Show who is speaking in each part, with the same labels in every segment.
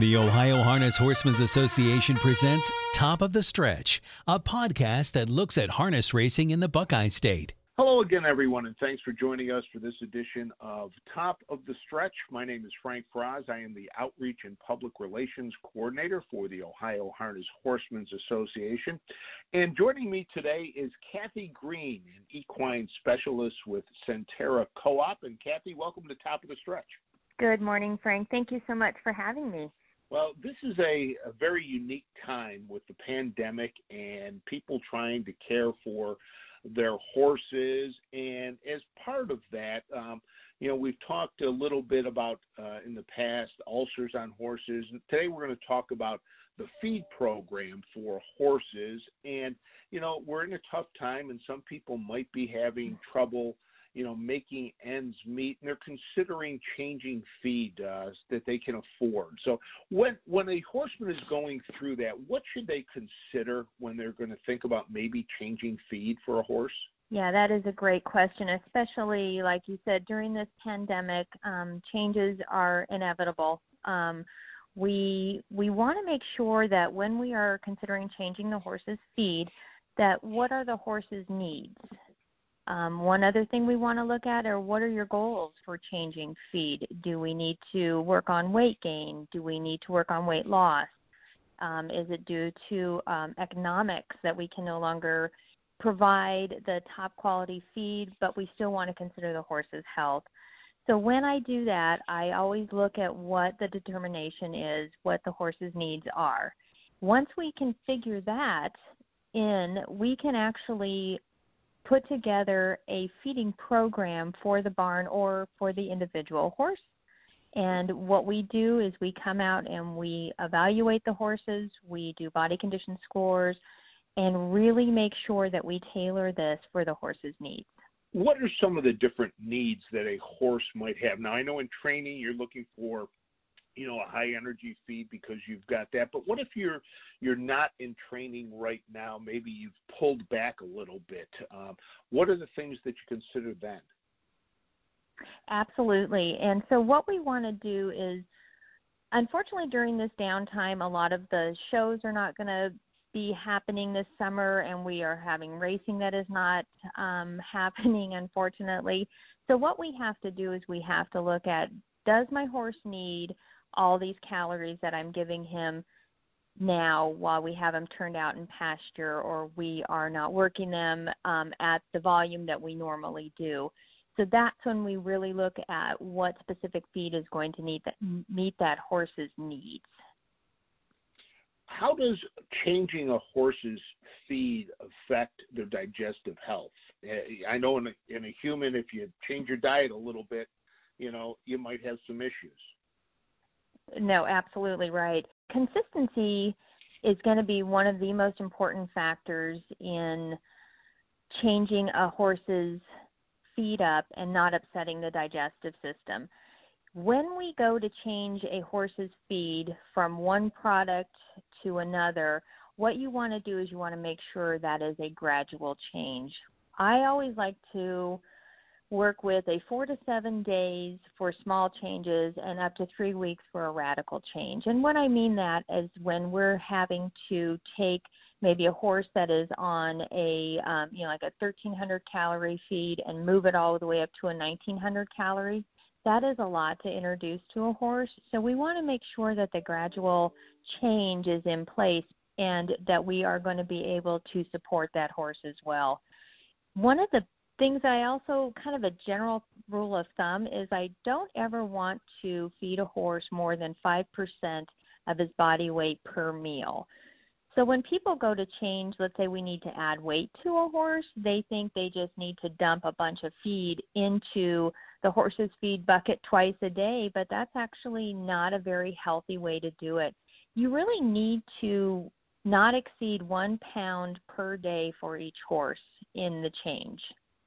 Speaker 1: The Ohio Harness Horsemen's Association presents Top of the Stretch, a podcast that looks at harness racing in the Buckeye State.
Speaker 2: Hello again, everyone, and thanks for joining us for this edition of Top of the Stretch. My name is Frank Fraz. I am the Outreach and Public Relations Coordinator for the Ohio Harness Horsemen's Association. And joining me today is Kathy Green, an equine specialist with Centerra Co op. And Kathy, welcome to Top of the Stretch.
Speaker 3: Good morning, Frank. Thank you so much for having me.
Speaker 2: Well, this is a, a, very unique time with the pandemic and people trying to care for their horses. And as part of that, um, you know, we've talked a little bit about uh, in the past ulcers on horses. And today we're going to talk about the feed program for horses. And, you know, we're in a tough time, and some people might be having trouble you know, making ends meet, and they're considering changing feed uh, that they can afford. So when when a horseman is going through that, what should they consider when they're going to think about maybe changing feed for a horse?
Speaker 3: Yeah, that is a great question, especially like you said during this pandemic. Um, changes are inevitable. Um, we we want to make sure that when we are considering changing the horse's feed, that what are the horse's needs? Um, one other thing we want to look at are what are your goals for changing feed? Do we need to work on weight gain? Do we need to work on weight loss? Um, is it due to um, economics that we can no longer provide the top quality feed, but we still want to consider the horse's health? So when I do that, I always look at what the determination is, what the horse's needs are. Once we can figure that in, we can actually put together a feeding program for the barn or for the individual horse. And what we do is we come out and we evaluate the horses, we do body condition scores, and really make sure that we tailor this for the horse's needs.
Speaker 2: What are some of the different needs that a horse might have? Now, I know in training you're looking for you know a high energy feed because you've got that. But what if you're you're not in training right now? Maybe you've pulled back a little bit. Um, what are the things that you consider then?
Speaker 3: Absolutely. And so what we want to do is unfortunately during this downtime a lot of the shows are not going to be happening this summer and we are having racing that is not um, happening unfortunately. So what we have to do is we have to look at does my horse need all these calories that I'm giving him now while we have them turned out in pasture or we are not working them um, at the volume that we normally do. So that's when we really look at what specific feed is going to need that, meet that horse's needs.
Speaker 2: How does changing a horse's feed affect their digestive health? Eh, I know in a, in a human, if you change your diet a little bit, you know, you might have some issues.
Speaker 3: No, absolutely right. Consistency is going to be one of the most important factors in changing a horse's feed up and not upsetting the digestive system. When we go to change a horse's feed from one product to another, what you want to do is you want to make sure that is a gradual change. I always like to work with a four to seven days for small changes and up to three weeks for a radical change. And what I mean that is when we're having to take maybe a horse that is on a um, you know like a 1300 calorie feed and move it all the way up to a 1900 calorie that is a lot to introduce to a horse so we want to make sure that the gradual change is in place and that we are going to be able to support that horse as well one of the things I also kind of a general rule of thumb is I don't ever want to feed a horse more than 5% of his body weight per meal. So when people go to change, let's say we need to add weight to a horse, they think they just need to dump a bunch of feed into the horse's feed bucket twice a day, but that's actually not a very healthy way to do it. You really need to not exceed one pound per day for each horse in the change.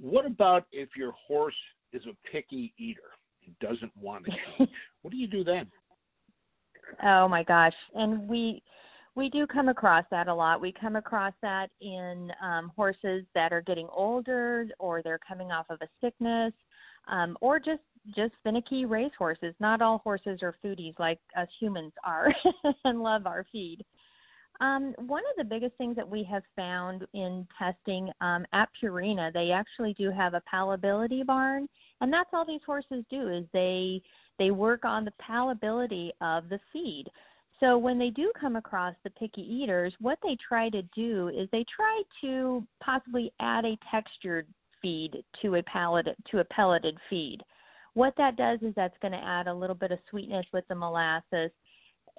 Speaker 2: What about if your horse is a picky eater and doesn't want to change? what do you do then?
Speaker 3: Oh my gosh, and we we do come across that a lot. We come across that in um, horses that are getting older, or they're coming off of a sickness, um, or just just finicky racehorses. Not all horses are foodies like us humans are and love our feed. Um, one of the biggest things that we have found in testing um, at Purina, they actually do have a palatability barn, and that's all these horses do is they they work on the palatability of the feed. So when they do come across the picky eaters, what they try to do is they try to possibly add a textured feed to a pellet to a pelleted feed. What that does is that's going to add a little bit of sweetness with the molasses,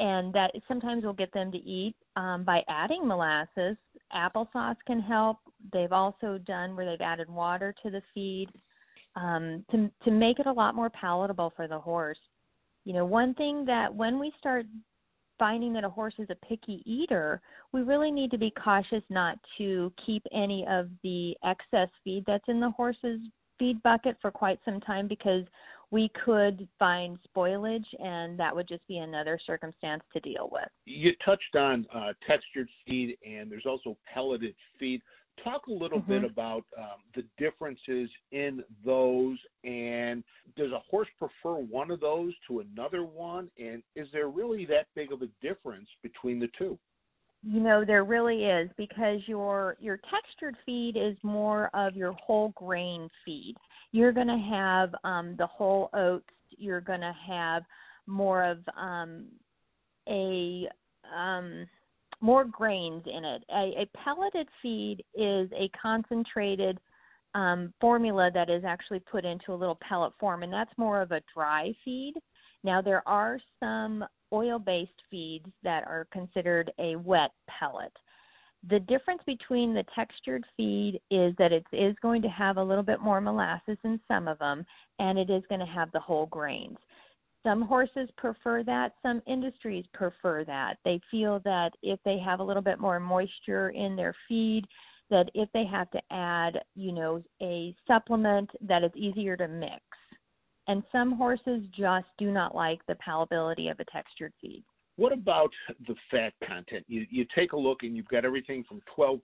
Speaker 3: and that sometimes will get them to eat um, by adding molasses. Applesauce can help. They've also done where they've added water to the feed um, to to make it a lot more palatable for the horse. You know, one thing that when we start finding that a horse is a picky eater, we really need to be cautious not to keep any of the excess feed that's in the horse's feed bucket for quite some time because we could find spoilage and that would just be another circumstance to deal with.
Speaker 2: You touched on uh, textured feed and there's also pelleted feed. Talk a little mm-hmm. bit about um, the differences in those, and does a horse prefer one of those to another one? And is there really that big of a difference between the two?
Speaker 3: You know, there really is because your your textured feed is more of your whole grain feed. You're going to have um, the whole oats. You're going to have more of um, a um, more grains in it. A, a pelleted feed is a concentrated um, formula that is actually put into a little pellet form, and that's more of a dry feed. Now, there are some oil based feeds that are considered a wet pellet. The difference between the textured feed is that it is going to have a little bit more molasses in some of them, and it is going to have the whole grains. Some horses prefer that, some industries prefer that. They feel that if they have a little bit more moisture in their feed, that if they have to add, you know, a supplement that is easier to mix. And some horses just do not like the palatability of a textured feed.
Speaker 2: What about the fat content? You you take a look and you've got everything from 12%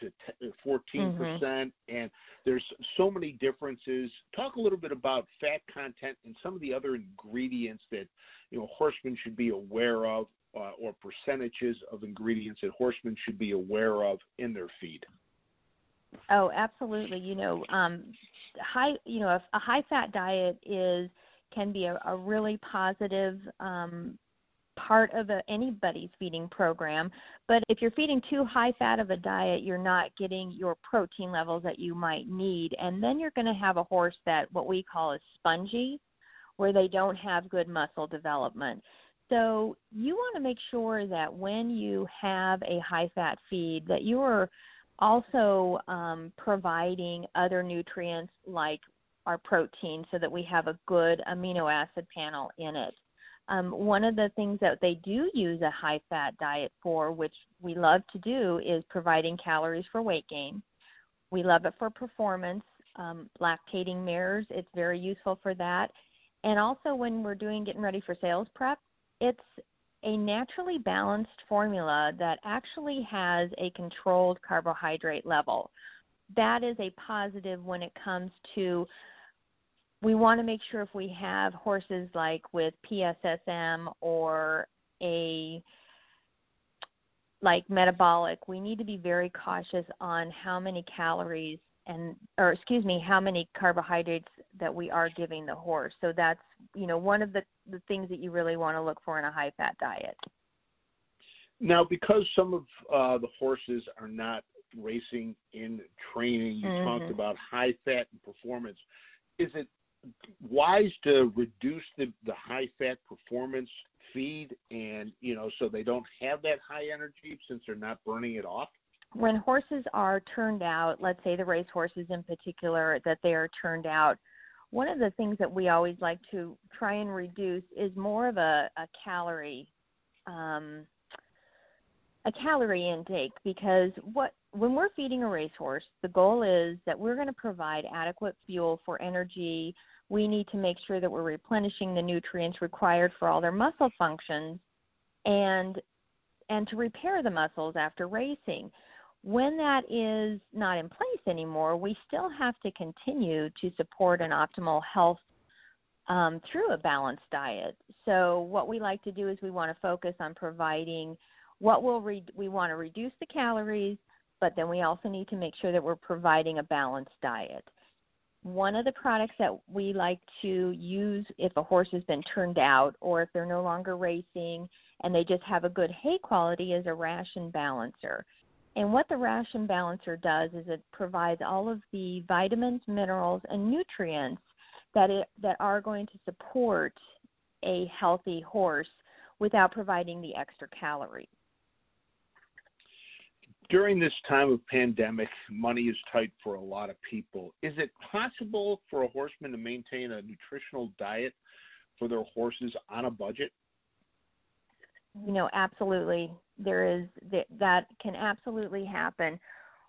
Speaker 2: to 14%, mm-hmm. and there's so many differences. Talk a little bit about fat content and some of the other ingredients that you know horsemen should be aware of, uh, or percentages of ingredients that horsemen should be aware of in their feed.
Speaker 3: Oh, absolutely. You know, um, high you know a, a high fat diet is can be a, a really positive um, part of a, anybody's feeding program. But if you're feeding too high fat of a diet, you're not getting your protein levels that you might need. And then you're going to have a horse that what we call is spongy, where they don't have good muscle development. So you want to make sure that when you have a high fat feed that you are also um, providing other nutrients like our protein so that we have a good amino acid panel in it. Um, one of the things that they do use a high fat diet for, which we love to do, is providing calories for weight gain. We love it for performance. Um, lactating mares, it's very useful for that. And also when we're doing getting ready for sales prep, it's a naturally balanced formula that actually has a controlled carbohydrate level. That is a positive when it comes to we want to make sure if we have horses like with PSSM or a like metabolic, we need to be very cautious on how many calories and or excuse me, how many carbohydrates that we are giving the horse. So that's you know one of the the things that you really want to look for in a high fat diet.
Speaker 2: Now, because some of uh, the horses are not racing in training, you mm-hmm. talked about high fat and performance. Is it wise to reduce the, the high fat performance feed and you know so they don't have that high energy since they're not burning it off?
Speaker 3: When horses are turned out let's say the race horses in particular that they are turned out one of the things that we always like to try and reduce is more of a, a calorie um, a calorie intake because what when we're feeding a racehorse, the goal is that we're going to provide adequate fuel for energy we need to make sure that we're replenishing the nutrients required for all their muscle functions and and to repair the muscles after racing. When that is not in place anymore, we still have to continue to support an optimal health um, through a balanced diet. So, what we like to do is we want to focus on providing what will re- we want to reduce the calories, but then we also need to make sure that we're providing a balanced diet. One of the products that we like to use if a horse has been turned out or if they're no longer racing and they just have a good hay quality is a ration balancer. And what the ration balancer does is it provides all of the vitamins, minerals, and nutrients that it, that are going to support a healthy horse without providing the extra calories.
Speaker 2: During this time of pandemic, money is tight for a lot of people. Is it possible for a horseman to maintain a nutritional diet for their horses on a budget?
Speaker 3: you know, absolutely, there is that, can absolutely happen.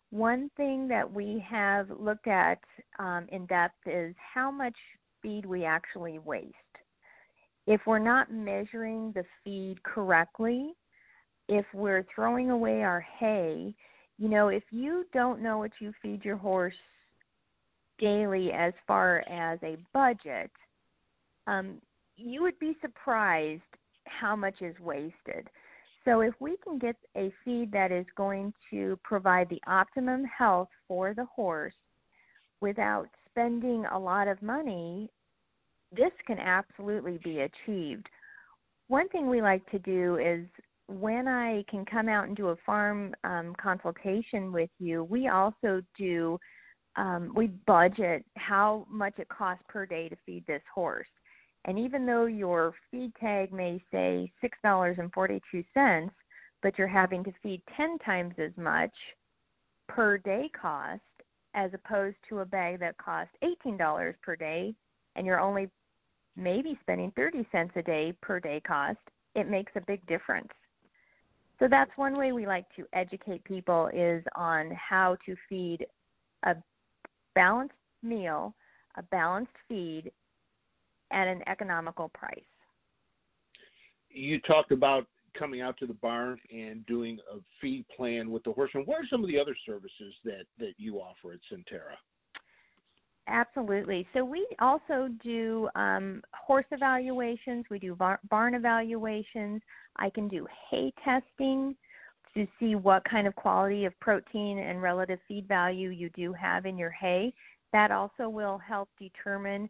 Speaker 3: One thing that we have looked at um, in depth is how much feed we actually waste. If we're not measuring the feed correctly, if we're throwing away our hay, you know, if you don't know what you feed your horse daily as far as a budget, um, you would be surprised how much is wasted. So if we can get a feed that is going to provide the optimum health for the horse without spending a lot of money, this can absolutely be achieved. One thing we like to do is when I can come out and do a farm um, consultation with you, we also do um, we budget how much it costs per day to feed this horse. And even though your feed tag may say $6.42, but you're having to feed 10 times as much per day cost as opposed to a bag that costs $18 per day and you're only maybe spending 30 cents a day per day cost, it makes a big difference. So that's one way we like to educate people is on how to feed a balanced meal, a balanced feed at an economical price.
Speaker 2: You talked about coming out to the barn and doing a feed plan with the horseman. What are some of the other services that, that you offer at Centerra?
Speaker 3: Absolutely. So we also do um, horse evaluations. We do bar- barn evaluations. I can do hay testing to see what kind of quality of protein and relative feed value you do have in your hay. That also will help determine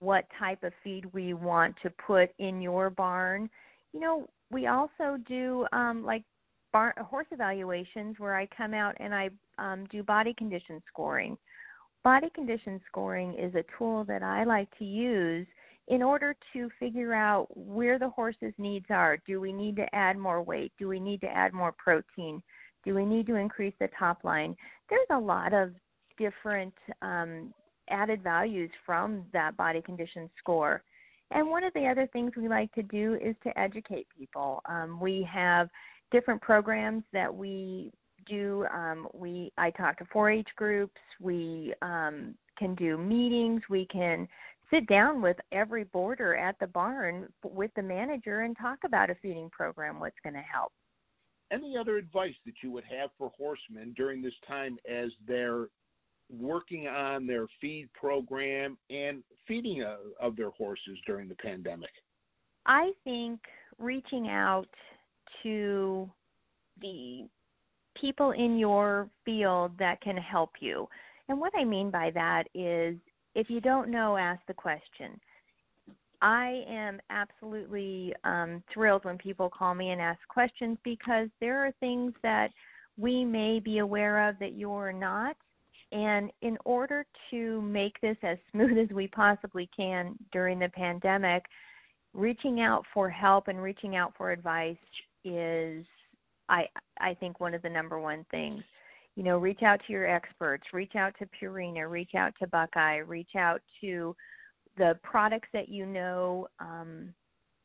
Speaker 3: what type of feed we want to put in your barn. You know, we also do um, like barn, horse evaluations where I come out and I um, do body condition scoring. Body condition scoring is a tool that I like to use in order to figure out where the horse's needs are. Do we need to add more weight? Do we need to add more protein? Do we need to increase the top line? There's a lot of different um, added values from that body condition score. And one of the other things we like to do is to educate people. Um, we have different programs that we do. Um, we I talk to 4-H groups. We um, can do meetings. We can sit down with every boarder at the barn with the manager and talk about a feeding program. What's going to help.
Speaker 2: Any other advice that you would have for horsemen during this time as they're working on their feed program and feeding of their horses during the pandemic?
Speaker 3: I think reaching out to the people in your field that can help you. And what I mean by that is if you don't know, ask the question. I am absolutely um, thrilled when people call me and ask questions because there are things that we may be aware of that you're not. And in order to make this as smooth as we possibly can during the pandemic, reaching out for help and reaching out for advice is I I think one of the number one things. You know, reach out to your experts, reach out to Purina, reach out to Buckeye, reach out to the products that you know um,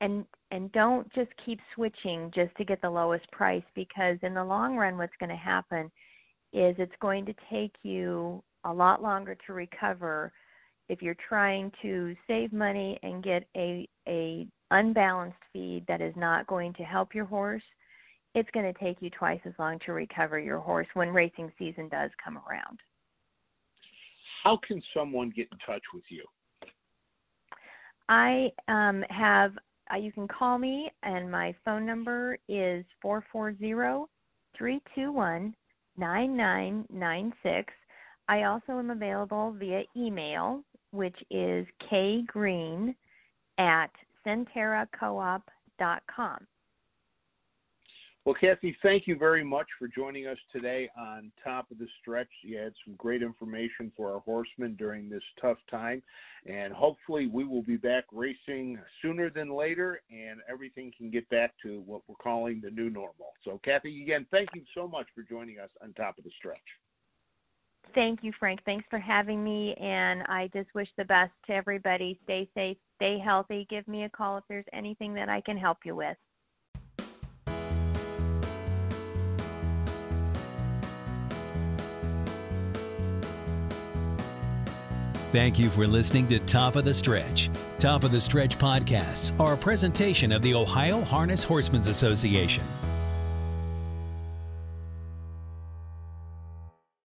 Speaker 3: and and don't just keep switching just to get the lowest price because in the long run what's going to happen is it's going to take you a lot longer to recover if you're trying to save money and get a a unbalanced feed that is not going to help your horse it's going to take you twice as long to recover your horse when racing season does come around
Speaker 2: how can someone get in touch with you
Speaker 3: I um, have, uh, you can call me, and my phone number is 440 321 9996. I also am available via email, which is kgreen at centerracoop.com.
Speaker 2: Well, Kathy, thank you very much for joining us today on Top of the Stretch. You had some great information for our horsemen during this tough time, and hopefully we will be back racing sooner than later, and everything can get back to what we're calling the new normal. So, Kathy, again, thank you so much for joining us on Top of the Stretch.
Speaker 3: Thank you, Frank. Thanks for having me, and I just wish the best to everybody. Stay safe, stay healthy. Give me a call if there's anything that I can help you with.
Speaker 1: Thank you for listening to Top of the Stretch. Top of the Stretch podcasts are a presentation of the Ohio Harness Horsemen's Association.